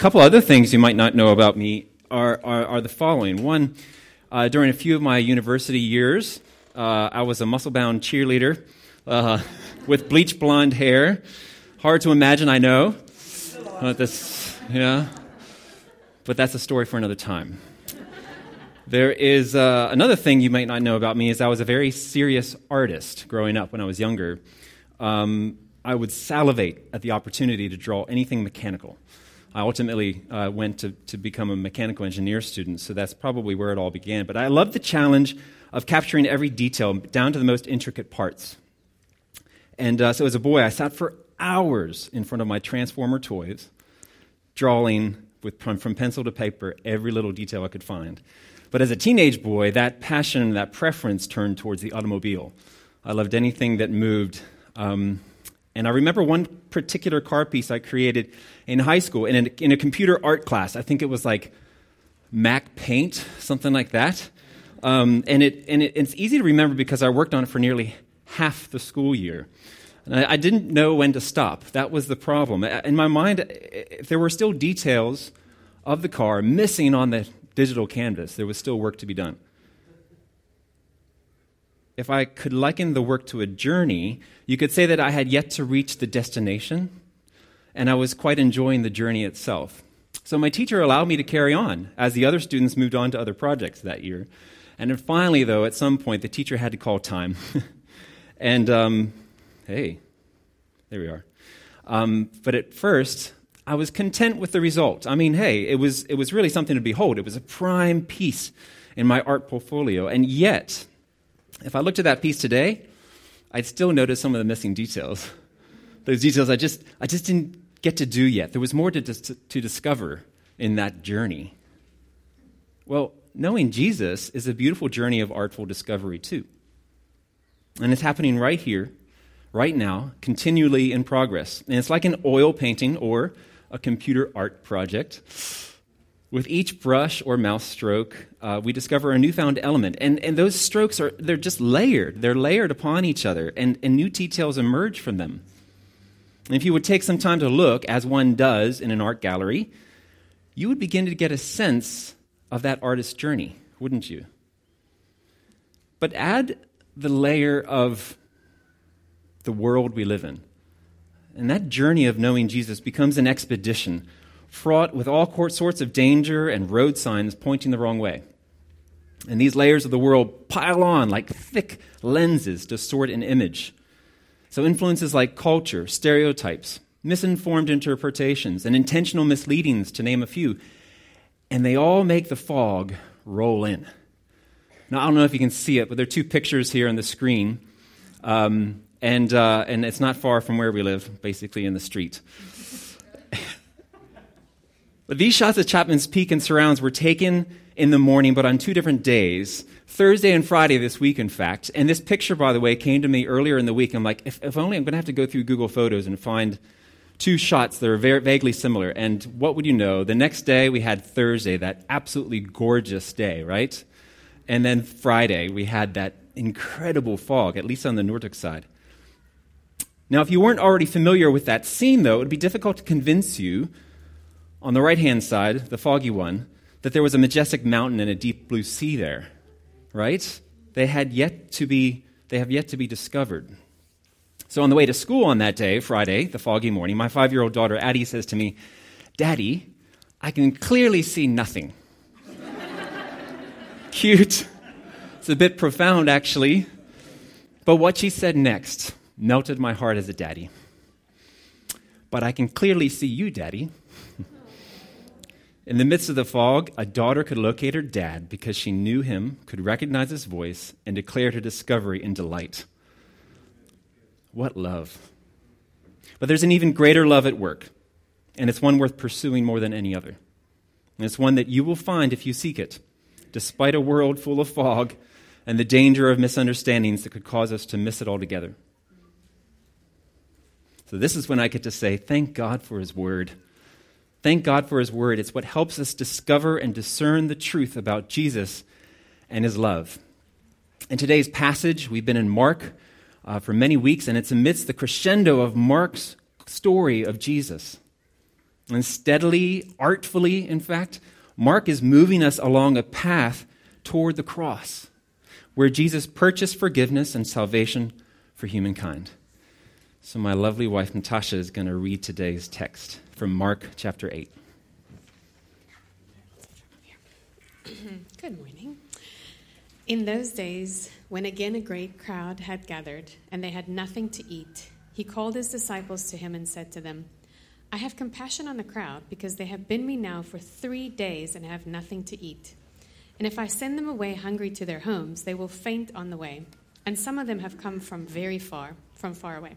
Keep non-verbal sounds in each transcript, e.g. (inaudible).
couple other things you might not know about me are, are, are the following. One, uh, during a few of my university years, uh, I was a muscle bound cheerleader uh, with bleach blonde hair. Hard to imagine, I know. This, yeah. But that's a story for another time. There is uh, another thing you might not know about me is I was a very serious artist growing up when I was younger. Um, I would salivate at the opportunity to draw anything mechanical. I ultimately uh, went to, to become a mechanical engineer student, so that's probably where it all began. But I loved the challenge of capturing every detail down to the most intricate parts. And uh, so as a boy, I sat for hours in front of my Transformer toys, drawing with, from, from pencil to paper every little detail I could find. But as a teenage boy, that passion, that preference turned towards the automobile. I loved anything that moved. Um, and I remember one particular car piece I created in high school in a, in a computer art class. I think it was like MacPaint, something like that. Um, and it, and it, it's easy to remember because I worked on it for nearly half the school year. And I, I didn't know when to stop. That was the problem. In my mind, if there were still details of the car missing on the digital canvas, there was still work to be done if I could liken the work to a journey, you could say that I had yet to reach the destination, and I was quite enjoying the journey itself. So my teacher allowed me to carry on as the other students moved on to other projects that year. And then finally, though, at some point, the teacher had to call time. (laughs) and um, hey, there we are. Um, but at first, I was content with the result. I mean, hey, it was, it was really something to behold. It was a prime piece in my art portfolio. And yet, if I looked at that piece today, I'd still notice some of the missing details. Those details I just, I just didn't get to do yet. There was more to, to, to discover in that journey. Well, knowing Jesus is a beautiful journey of artful discovery, too. And it's happening right here, right now, continually in progress. And it's like an oil painting or a computer art project. With each brush or mouse stroke, uh, we discover a newfound element. And, and those strokes are they're just layered. They're layered upon each other, and, and new details emerge from them. And if you would take some time to look, as one does in an art gallery, you would begin to get a sense of that artist's journey, wouldn't you? But add the layer of the world we live in. And that journey of knowing Jesus becomes an expedition fraught with all sorts of danger and road signs pointing the wrong way. And these layers of the world pile on like thick lenses to sort an image. So, influences like culture, stereotypes, misinformed interpretations, and intentional misleadings, to name a few, and they all make the fog roll in. Now, I don't know if you can see it, but there are two pictures here on the screen. Um, and, uh, and it's not far from where we live, basically in the street. These shots of Chapman's Peak and surrounds were taken in the morning, but on two different days, Thursday and Friday this week, in fact. And this picture, by the way, came to me earlier in the week. I'm like, if, if only I'm going to have to go through Google Photos and find two shots that are very, vaguely similar. And what would you know? The next day, we had Thursday, that absolutely gorgeous day, right? And then Friday, we had that incredible fog, at least on the Noordhoek side. Now, if you weren't already familiar with that scene, though, it would be difficult to convince you on the right hand side, the foggy one, that there was a majestic mountain and a deep blue sea there, right? They had yet to be, they have yet to be discovered. So on the way to school on that day, Friday, the foggy morning, my five year old daughter Addie says to me, Daddy, I can clearly see nothing. (laughs) Cute. It's a bit profound, actually. But what she said next melted my heart as a daddy. But I can clearly see you, Daddy. In the midst of the fog, a daughter could locate her dad because she knew him, could recognize his voice, and declared her discovery in delight. What love! But there's an even greater love at work, and it's one worth pursuing more than any other. And it's one that you will find if you seek it, despite a world full of fog and the danger of misunderstandings that could cause us to miss it altogether. So, this is when I get to say, Thank God for His Word. Thank God for His Word. It's what helps us discover and discern the truth about Jesus and His love. In today's passage, we've been in Mark uh, for many weeks, and it's amidst the crescendo of Mark's story of Jesus. And steadily, artfully, in fact, Mark is moving us along a path toward the cross, where Jesus purchased forgiveness and salvation for humankind. So, my lovely wife Natasha is going to read today's text from Mark chapter 8. Good morning. In those days, when again a great crowd had gathered and they had nothing to eat, he called his disciples to him and said to them, I have compassion on the crowd because they have been me now for three days and have nothing to eat. And if I send them away hungry to their homes, they will faint on the way. And some of them have come from very far, from far away.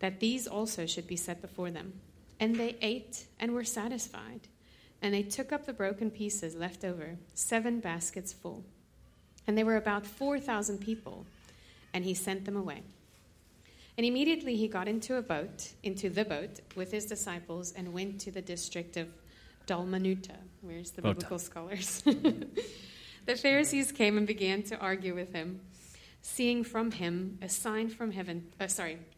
that these also should be set before them. And they ate and were satisfied. And they took up the broken pieces left over, seven baskets full. And they were about 4,000 people. And he sent them away. And immediately he got into a boat, into the boat, with his disciples and went to the district of Dalmanutha. Where's the Bota. biblical scholars? (laughs) the Pharisees came and began to argue with him, seeing from him a sign from heaven, uh, sorry,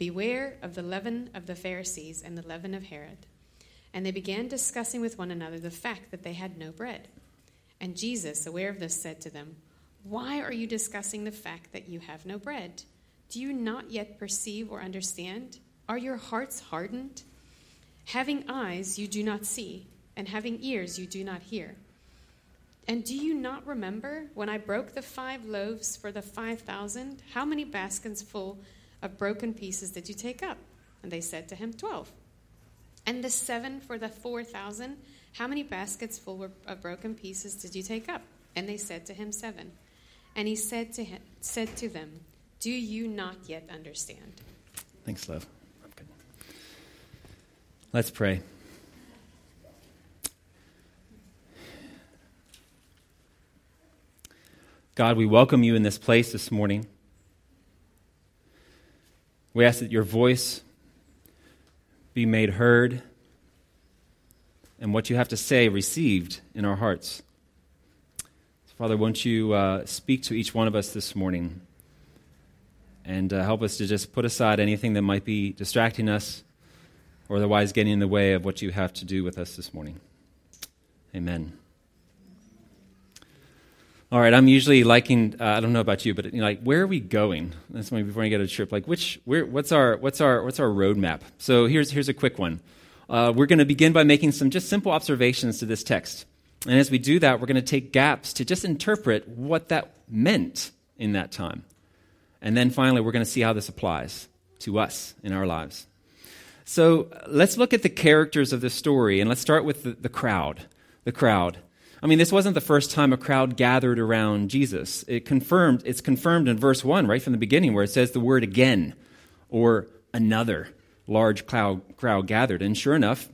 beware of the leaven of the Pharisees and the leaven of Herod. And they began discussing with one another the fact that they had no bread. And Jesus, aware of this, said to them, Why are you discussing the fact that you have no bread? Do you not yet perceive or understand? Are your hearts hardened? Having eyes, you do not see, and having ears, you do not hear. And do you not remember when I broke the five loaves for the five thousand? How many baskets full of broken pieces did you take up? And they said to him, Twelve. And the seven for the four thousand? How many baskets full of broken pieces did you take up? And they said to him, Seven. And he said to, him, said to them, Do you not yet understand? Thanks, love. I'm good. Let's pray. God, we welcome you in this place this morning. We ask that your voice be made heard and what you have to say received in our hearts. Father, won't you uh, speak to each one of us this morning and uh, help us to just put aside anything that might be distracting us or otherwise getting in the way of what you have to do with us this morning. Amen. All right, I'm usually liking. Uh, I don't know about you, but you know, like, where are we going? That's maybe before I get a trip. Like, which, where, what's our, what's our, what's our roadmap? So here's here's a quick one. Uh, we're going to begin by making some just simple observations to this text, and as we do that, we're going to take gaps to just interpret what that meant in that time, and then finally, we're going to see how this applies to us in our lives. So let's look at the characters of the story, and let's start with the, the crowd. The crowd. I mean, this wasn't the first time a crowd gathered around Jesus. It confirmed, it's confirmed in verse 1, right from the beginning, where it says the word again or another large crowd, crowd gathered. And sure enough,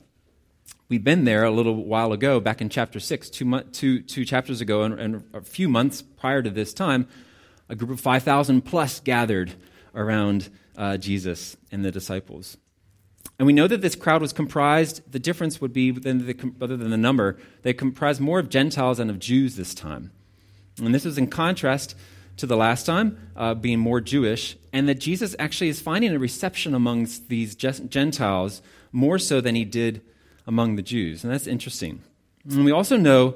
we've been there a little while ago, back in chapter 6, two, two, two chapters ago, and, and a few months prior to this time, a group of 5,000 plus gathered around uh, Jesus and the disciples. And we know that this crowd was comprised, the difference would be, than the, other than the number, they comprised more of Gentiles than of Jews this time. And this is in contrast to the last time, uh, being more Jewish, and that Jesus actually is finding a reception amongst these Gentiles more so than he did among the Jews. And that's interesting. And we also know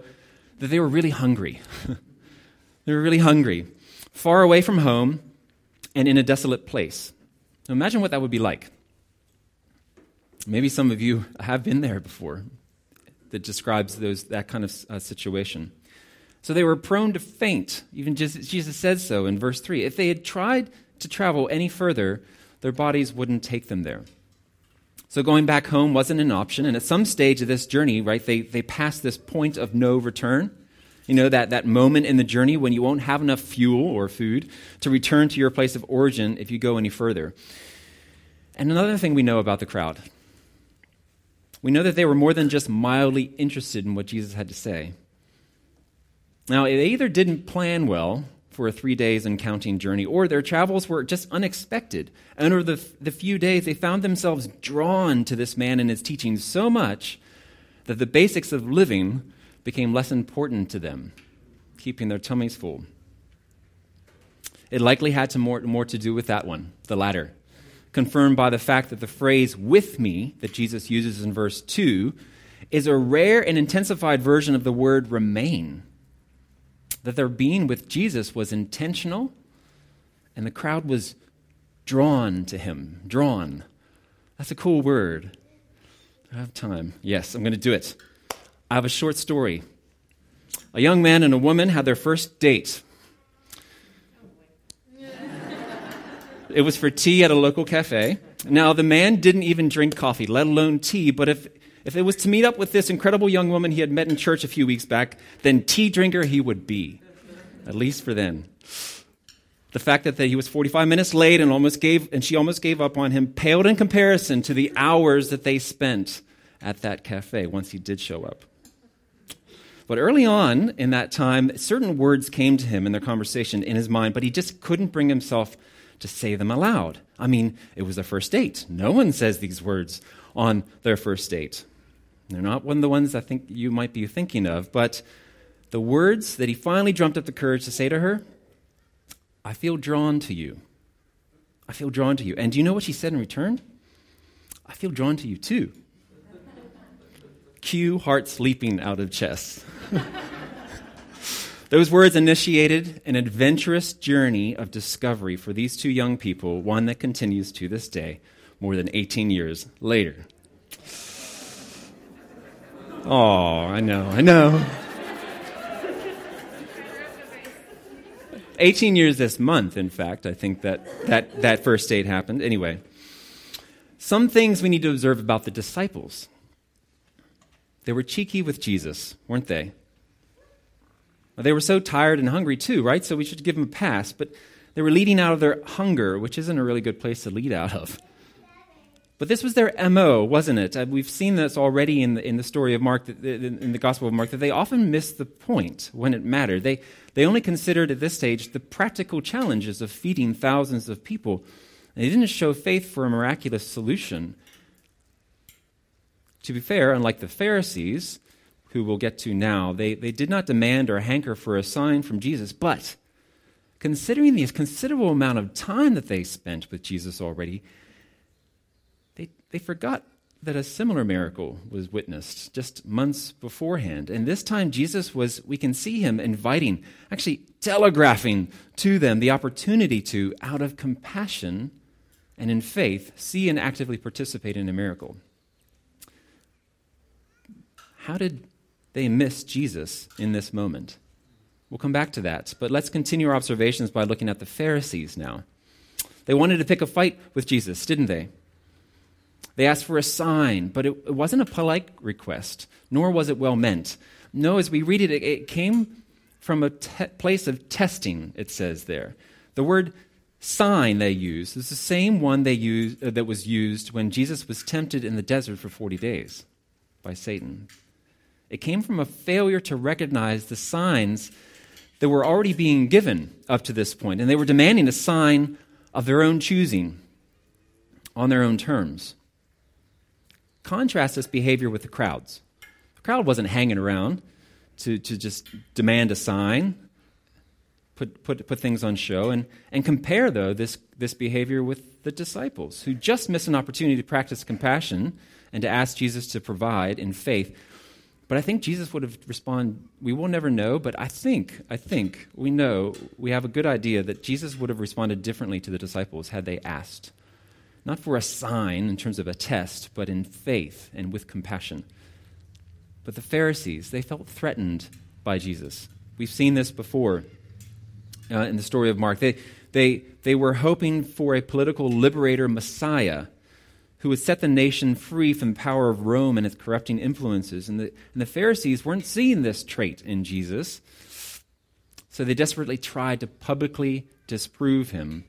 that they were really hungry. (laughs) they were really hungry, far away from home and in a desolate place. Now imagine what that would be like. Maybe some of you have been there before. that describes those, that kind of uh, situation. So they were prone to faint. Even Jesus says so in verse 3. If they had tried to travel any further, their bodies wouldn't take them there. So going back home wasn't an option. And at some stage of this journey, right, they, they passed this point of no return. You know, that, that moment in the journey when you won't have enough fuel or food to return to your place of origin if you go any further. And another thing we know about the crowd we know that they were more than just mildly interested in what Jesus had to say. Now, they either didn't plan well for a three days and counting journey, or their travels were just unexpected. And over the, the few days, they found themselves drawn to this man and his teaching so much that the basics of living became less important to them, keeping their tummies full. It likely had to more, more to do with that one, the latter, confirmed by the fact that the phrase with me that Jesus uses in verse 2 is a rare and intensified version of the word remain that their being with Jesus was intentional, and the crowd was drawn to him. Drawn. That's a cool word. I have time. Yes, I'm going to do it. I have a short story. A young man and a woman had their first date. It was for tea at a local cafe. Now, the man didn't even drink coffee, let alone tea, but if if it was to meet up with this incredible young woman he had met in church a few weeks back, then tea drinker he would be, at least for then. The fact that he was 45 minutes late and almost gave and she almost gave up on him paled in comparison to the hours that they spent at that cafe once he did show up. But early on in that time, certain words came to him in their conversation in his mind, but he just couldn't bring himself to say them aloud. I mean, it was a first date. No one says these words on their first date. They're not one of the ones I think you might be thinking of, but the words that he finally jumped up the courage to say to her, I feel drawn to you. I feel drawn to you. And do you know what she said in return? I feel drawn to you too. (laughs) Cue hearts leaping out of chest. (laughs) Those words initiated an adventurous journey of discovery for these two young people, one that continues to this day, more than 18 years later. Oh, I know, I know. 18 years this month, in fact, I think that, that that first date happened. Anyway, some things we need to observe about the disciples. They were cheeky with Jesus, weren't they? They were so tired and hungry too, right? So we should give them a pass. But they were leading out of their hunger, which isn't a really good place to lead out of. But this was their MO, wasn't it? Uh, we've seen this already in the, in the story of Mark, in the Gospel of Mark, that they often missed the point when it mattered. They, they only considered at this stage the practical challenges of feeding thousands of people. And they didn't show faith for a miraculous solution. To be fair, unlike the Pharisees, who we'll get to now, they, they did not demand or hanker for a sign from Jesus, but considering the considerable amount of time that they spent with Jesus already, they they forgot that a similar miracle was witnessed just months beforehand. And this time, Jesus was, we can see him inviting, actually telegraphing to them the opportunity to, out of compassion and in faith, see and actively participate in a miracle. How did they miss Jesus in this moment? We'll come back to that, but let's continue our observations by looking at the Pharisees now. They wanted to pick a fight with Jesus, didn't they? They asked for a sign, but it, wasn't a polite request, nor was it well meant. No, as we read it, it, it came from a te- place of testing, it says there. The word sign they used is the same one they used, uh, that was used when Jesus was tempted in the desert for 40 days by Satan. It came from a failure to recognize the signs that were already being given up to this point, and they were demanding a sign of their own choosing on their own terms. Contrast this behavior with the crowds. The crowd wasn't hanging around to, to just demand a sign, put, put, put things on show, and, and compare, though, this, this behavior with the disciples who just missed an opportunity to practice compassion and to ask Jesus to provide in faith. But I think Jesus would have responded, we will never know, but I think, I think we know, we have a good idea that Jesus would have responded differently to the disciples had they asked not for a sign in terms of a test, but in faith and with compassion. But the Pharisees, they felt threatened by Jesus. We've seen this before uh, in the story of Mark. They, they, they were hoping for a political liberator Messiah who would set the nation free from the power of Rome and its corrupting influences. And the, and the Pharisees weren't seeing this trait in Jesus, so they desperately tried to publicly disprove him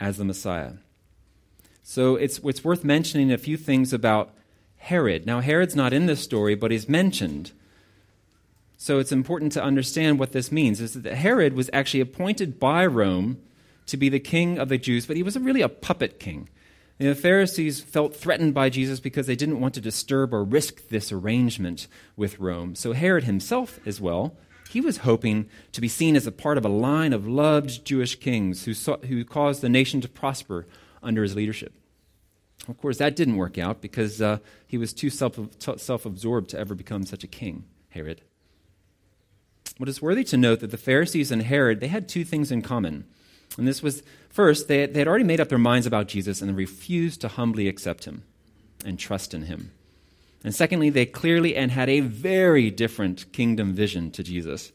as the Messiah. So it's, it's worth mentioning a few things about Herod. Now, Herod's not in this story, but he's mentioned. So it's important to understand what this means is that Herod was actually appointed by Rome to be the king of the Jews, but he was really a puppet king. And the Pharisees felt threatened by Jesus because they didn't want to disturb or risk this arrangement with Rome. So Herod himself, as well, he was hoping to be seen as a part of a line of loved Jewish kings who, saw, who caused the nation to prosper under his leadership. Of course, that didn't work out because uh, he was too self absorbed to ever become such a king, Herod. But it's worthy to note that the Pharisees and Herod, they had two things in common. And this was first, they, they had already made up their minds about Jesus and refused to humbly accept him and trust in him. And secondly, they clearly and had a very different kingdom vision to Jesus.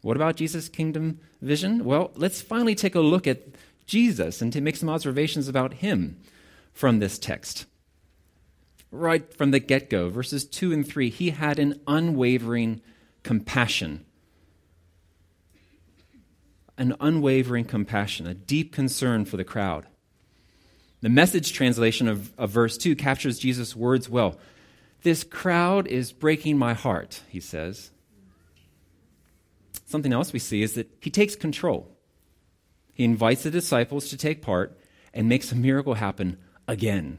What about Jesus' kingdom vision? Well, let's finally take a look at Jesus and to make some observations about him from this text. Right from the get go, verses 2 and 3, he had an unwavering compassion an unwavering compassion, a deep concern for the crowd. The message translation of, of verse 2 captures Jesus' words well. This crowd is breaking my heart, he says. Something else we see is that he takes control. He invites the disciples to take part and makes a miracle happen again.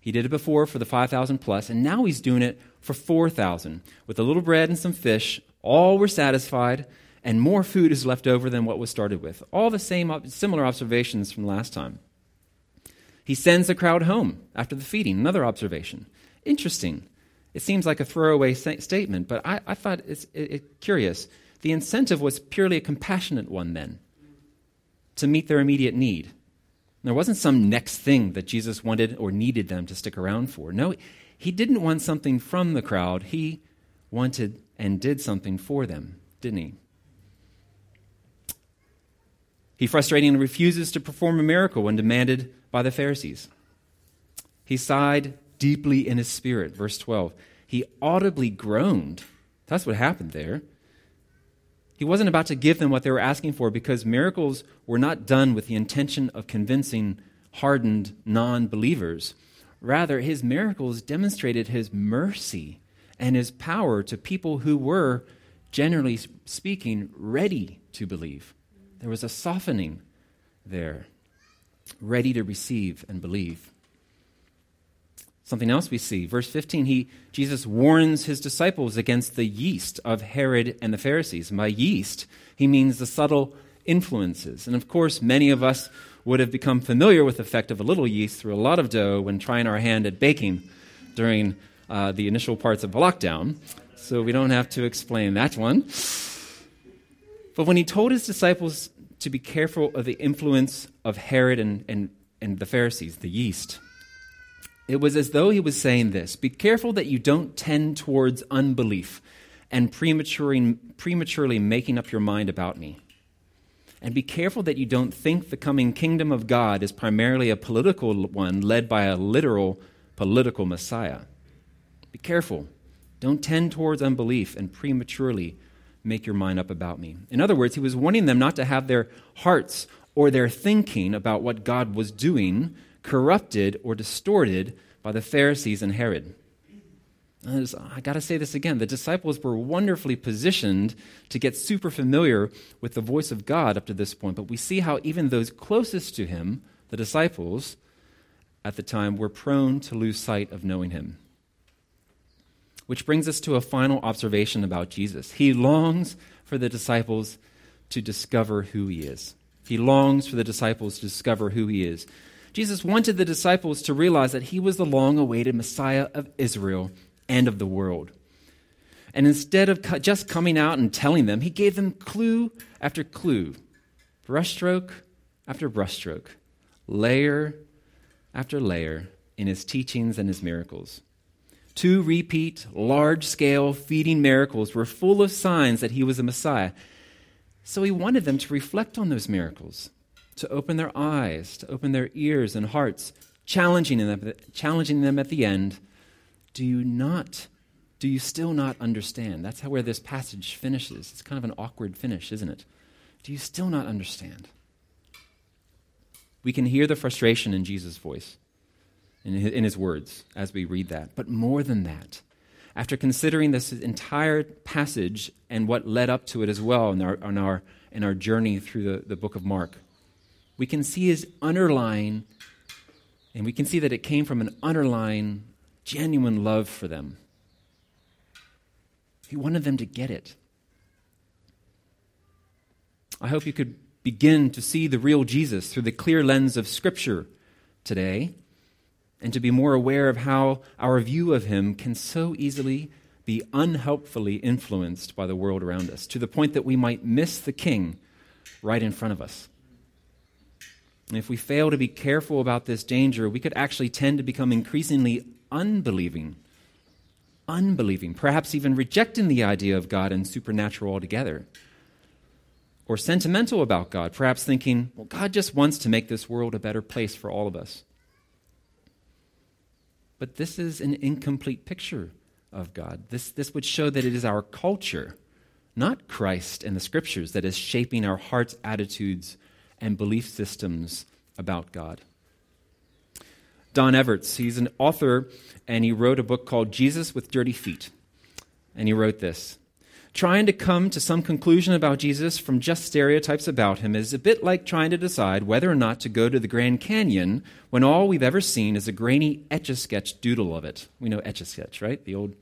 He did it before for the 5,000 plus, and now he's doing it for 4,000. With a little bread and some fish, all were satisfied, and more food is left over than what was started with. All the same similar observations from last time. He sends the crowd home after the feeding. Another observation. Interesting. It seems like a throwaway statement, but I, I thought it's it, it, curious. The incentive was purely a compassionate one then, to meet their immediate need. There wasn't some next thing that Jesus wanted or needed them to stick around for. No, he didn't want something from the crowd. He wanted and did something for them, didn't he? He frustratingly refuses to perform a miracle when demanded by the Pharisees. He sighed deeply in his spirit, verse 12. He audibly groaned. That's what happened there. He wasn't about to give them what they were asking for because miracles were not done with the intention of convincing hardened non believers. Rather, his miracles demonstrated his mercy and his power to people who were, generally speaking, ready to believe. There was a softening there, ready to receive and believe. Something else we see, verse 15, he, Jesus warns his disciples against the yeast of Herod and the Pharisees. By yeast, he means the subtle influences. And of course, many of us would have become familiar with the effect of a little yeast through a lot of dough when trying our hand at baking during uh, the initial parts of the lockdown. So we don't have to explain that one. But when he told his disciples to be careful of the influence of Herod and, and, and the Pharisees, the yeast, it was as though he was saying this Be careful that you don't tend towards unbelief and prematurely, prematurely making up your mind about me. And be careful that you don't think the coming kingdom of God is primarily a political one led by a literal political Messiah. Be careful. Don't tend towards unbelief and prematurely make your mind up about me. In other words, he was warning them not to have their hearts or their thinking about what God was doing corrupted or distorted by the Pharisees and Herod. I got to say this again. The disciples were wonderfully positioned to get super familiar with the voice of God up to this point, but we see how even those closest to him, the disciples at the time, were prone to lose sight of knowing him. Which brings us to a final observation about Jesus. He longs for the disciples to discover who he is. He longs for the disciples to discover who he is. Jesus wanted the disciples to realize that he was the long awaited Messiah of Israel and of the world. And instead of just coming out and telling them, he gave them clue after clue, brushstroke after brushstroke, layer after layer in his teachings and his miracles. Two repeat, large scale feeding miracles were full of signs that he was the Messiah. So he wanted them to reflect on those miracles, to open their eyes, to open their ears and hearts, challenging them, challenging them at the end. Do you not, do you still not understand? That's how where this passage finishes. It's kind of an awkward finish, isn't it? Do you still not understand? We can hear the frustration in Jesus' voice, in his, in his words, as we read that. But more than that, after considering this entire passage and what led up to it as well in our, in our, in our journey through the, the book of Mark, we can see his underlying, and we can see that it came from an underlying, genuine love for them. He wanted them to get it. I hope you could begin to see the real Jesus through the clear lens of Scripture today and to be more aware of how our view of him can so easily be unhelpfully influenced by the world around us to the point that we might miss the king right in front of us. And if we fail to be careful about this danger, we could actually tend to become increasingly unbelieving. Unbelieving, perhaps even rejecting the idea of God and supernatural altogether. Or sentimental about God, perhaps thinking, well, God just wants to make this world a better place for all of us. But this is an incomplete picture of God. This, this would show that it is our culture, not Christ and the scriptures, that is shaping our hearts' attitudes and belief systems about God. Don Everts, he's an author, and he wrote a book called Jesus with Dirty Feet. And he wrote this Trying to come to some conclusion about Jesus from just stereotypes about him is a bit like trying to decide whether or not to go to the Grand Canyon when all we've ever seen is a grainy etch a sketch doodle of it. We know etch a sketch, right? The old.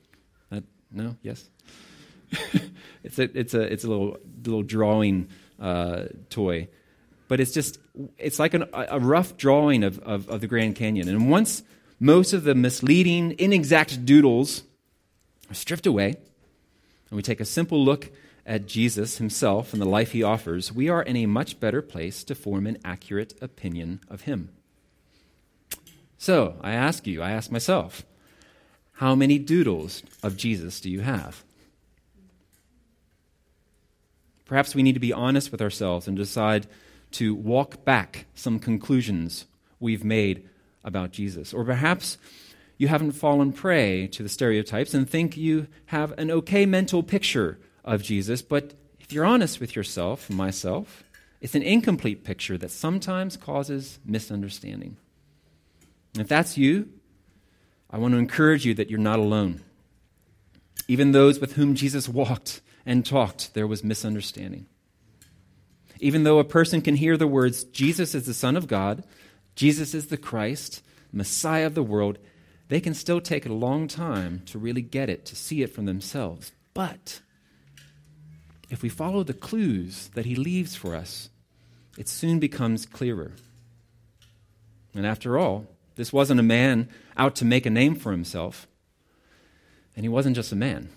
Uh, no? Yes? (laughs) it's, a, it's, a, it's a little, little drawing uh, toy. But it's just, it's like an, a rough drawing of, of, of the Grand Canyon. And once most of the misleading, inexact doodles are stripped away, and we take a simple look at Jesus himself and the life he offers, we are in a much better place to form an accurate opinion of him. So, I ask you, I ask myself, how many doodles of Jesus do you have? Perhaps we need to be honest with ourselves and decide to walk back some conclusions we've made about Jesus. Or perhaps you haven't fallen prey to the stereotypes and think you have an okay mental picture of Jesus, but if you're honest with yourself myself, it's an incomplete picture that sometimes causes misunderstanding. And if that's you, I want to encourage you that you're not alone. Even those with whom Jesus walked and talked, there was misunderstanding. Even though a person can hear the words, Jesus is the Son of God, Jesus is the Christ, Messiah of the world, they can still take a long time to really get it, to see it from themselves. But if we follow the clues that he leaves for us, it soon becomes clearer. And after all, this wasn't a man out to make a name for himself, and he wasn't just a man.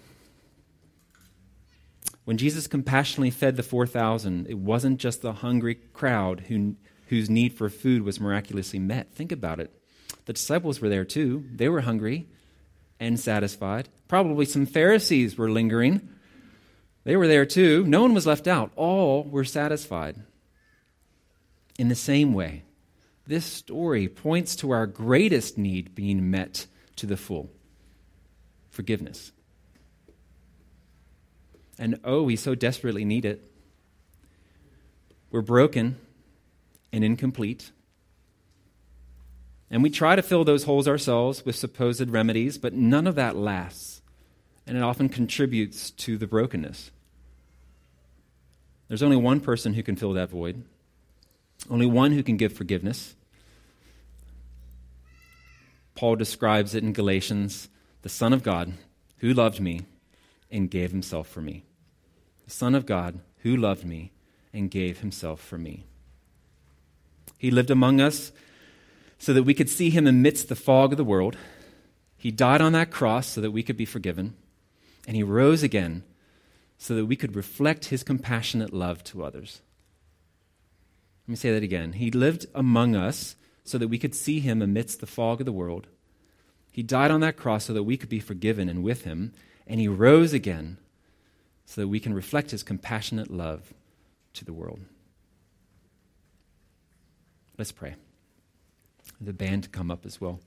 When Jesus compassionately fed the 4,000, it wasn't just the hungry crowd who, whose need for food was miraculously met. Think about it. The disciples were there too. They were hungry and satisfied. Probably some Pharisees were lingering. They were there too. No one was left out. All were satisfied. In the same way, this story points to our greatest need being met to the full forgiveness. And oh, we so desperately need it. We're broken and incomplete. And we try to fill those holes ourselves with supposed remedies, but none of that lasts. And it often contributes to the brokenness. There's only one person who can fill that void, only one who can give forgiveness. Paul describes it in Galatians the Son of God who loved me and gave himself for me. The Son of God who loved me and gave himself for me. He lived among us so that we could see him amidst the fog of the world. He died on that cross so that we could be forgiven. And he rose again so that we could reflect his compassionate love to others. Let me say that again. He lived among us so that we could see him amidst the fog of the world. He died on that cross so that we could be forgiven and with him, and he rose again so that we can reflect his compassionate love to the world. Let's pray. The band to come up as well.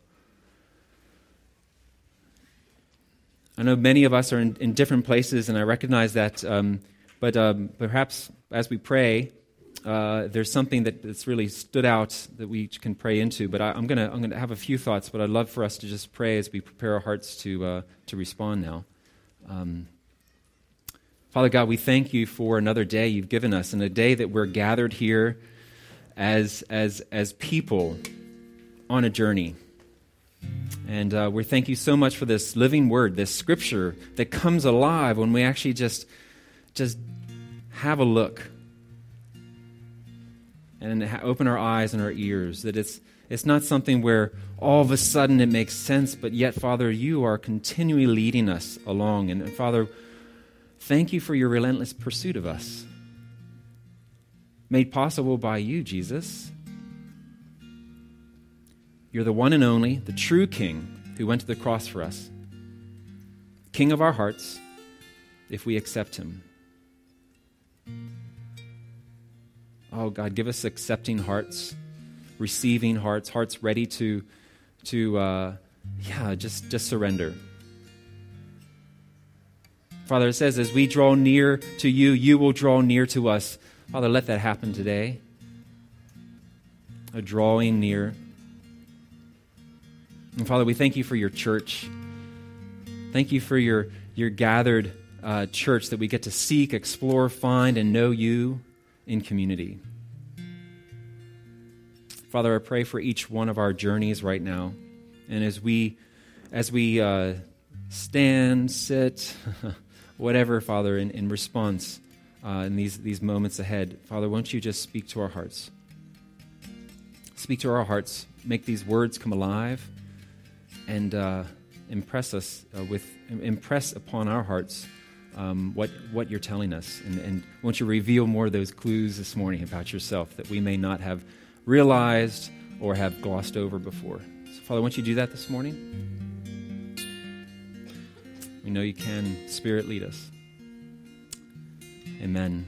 I know many of us are in, in different places, and I recognize that, um, but um, perhaps as we pray, uh, there's something that, that's really stood out that we can pray into. But I, am going to I'm gonna have a few thoughts, but I'd love for us to just pray as we prepare our hearts to, uh, to respond now. Um, Father God, we thank you for another day you've given us, and a day that we're gathered here as, as, as people on a journey. And uh, we thank you so much for this living word, this scripture that comes alive when we actually just, just have a look and open our eyes and our ears. That it's, it's not something where all of a sudden it makes sense, but yet, Father, you are continually leading us along. And, and Father, thank you for your relentless pursuit of us, made possible by you, Jesus. You're the one and only, the true King who went to the cross for us. King of our hearts, if we accept him. Oh, God, give us accepting hearts, receiving hearts, hearts ready to, to uh, yeah, just, just surrender. Father, it says, as we draw near to you, you will draw near to us. Father, let that happen today. A drawing near. And Father, we thank you for your church. Thank you for your, your gathered uh, church that we get to seek, explore, find, and know you in community. Father, I pray for each one of our journeys right now. And as we, as we uh, stand, sit, (laughs) whatever, Father, in, in response uh, in these, these moments ahead, Father, won't you just speak to our hearts? Speak to our hearts. Make these words come alive and uh, impress us uh, with impress upon our hearts um, what what you're telling us, and, and won't you reveal more of those clues this morning about yourself that we may not have realized or have glossed over before. So, Father, won't you do that this morning? We know you can. Spirit, lead us. Amen.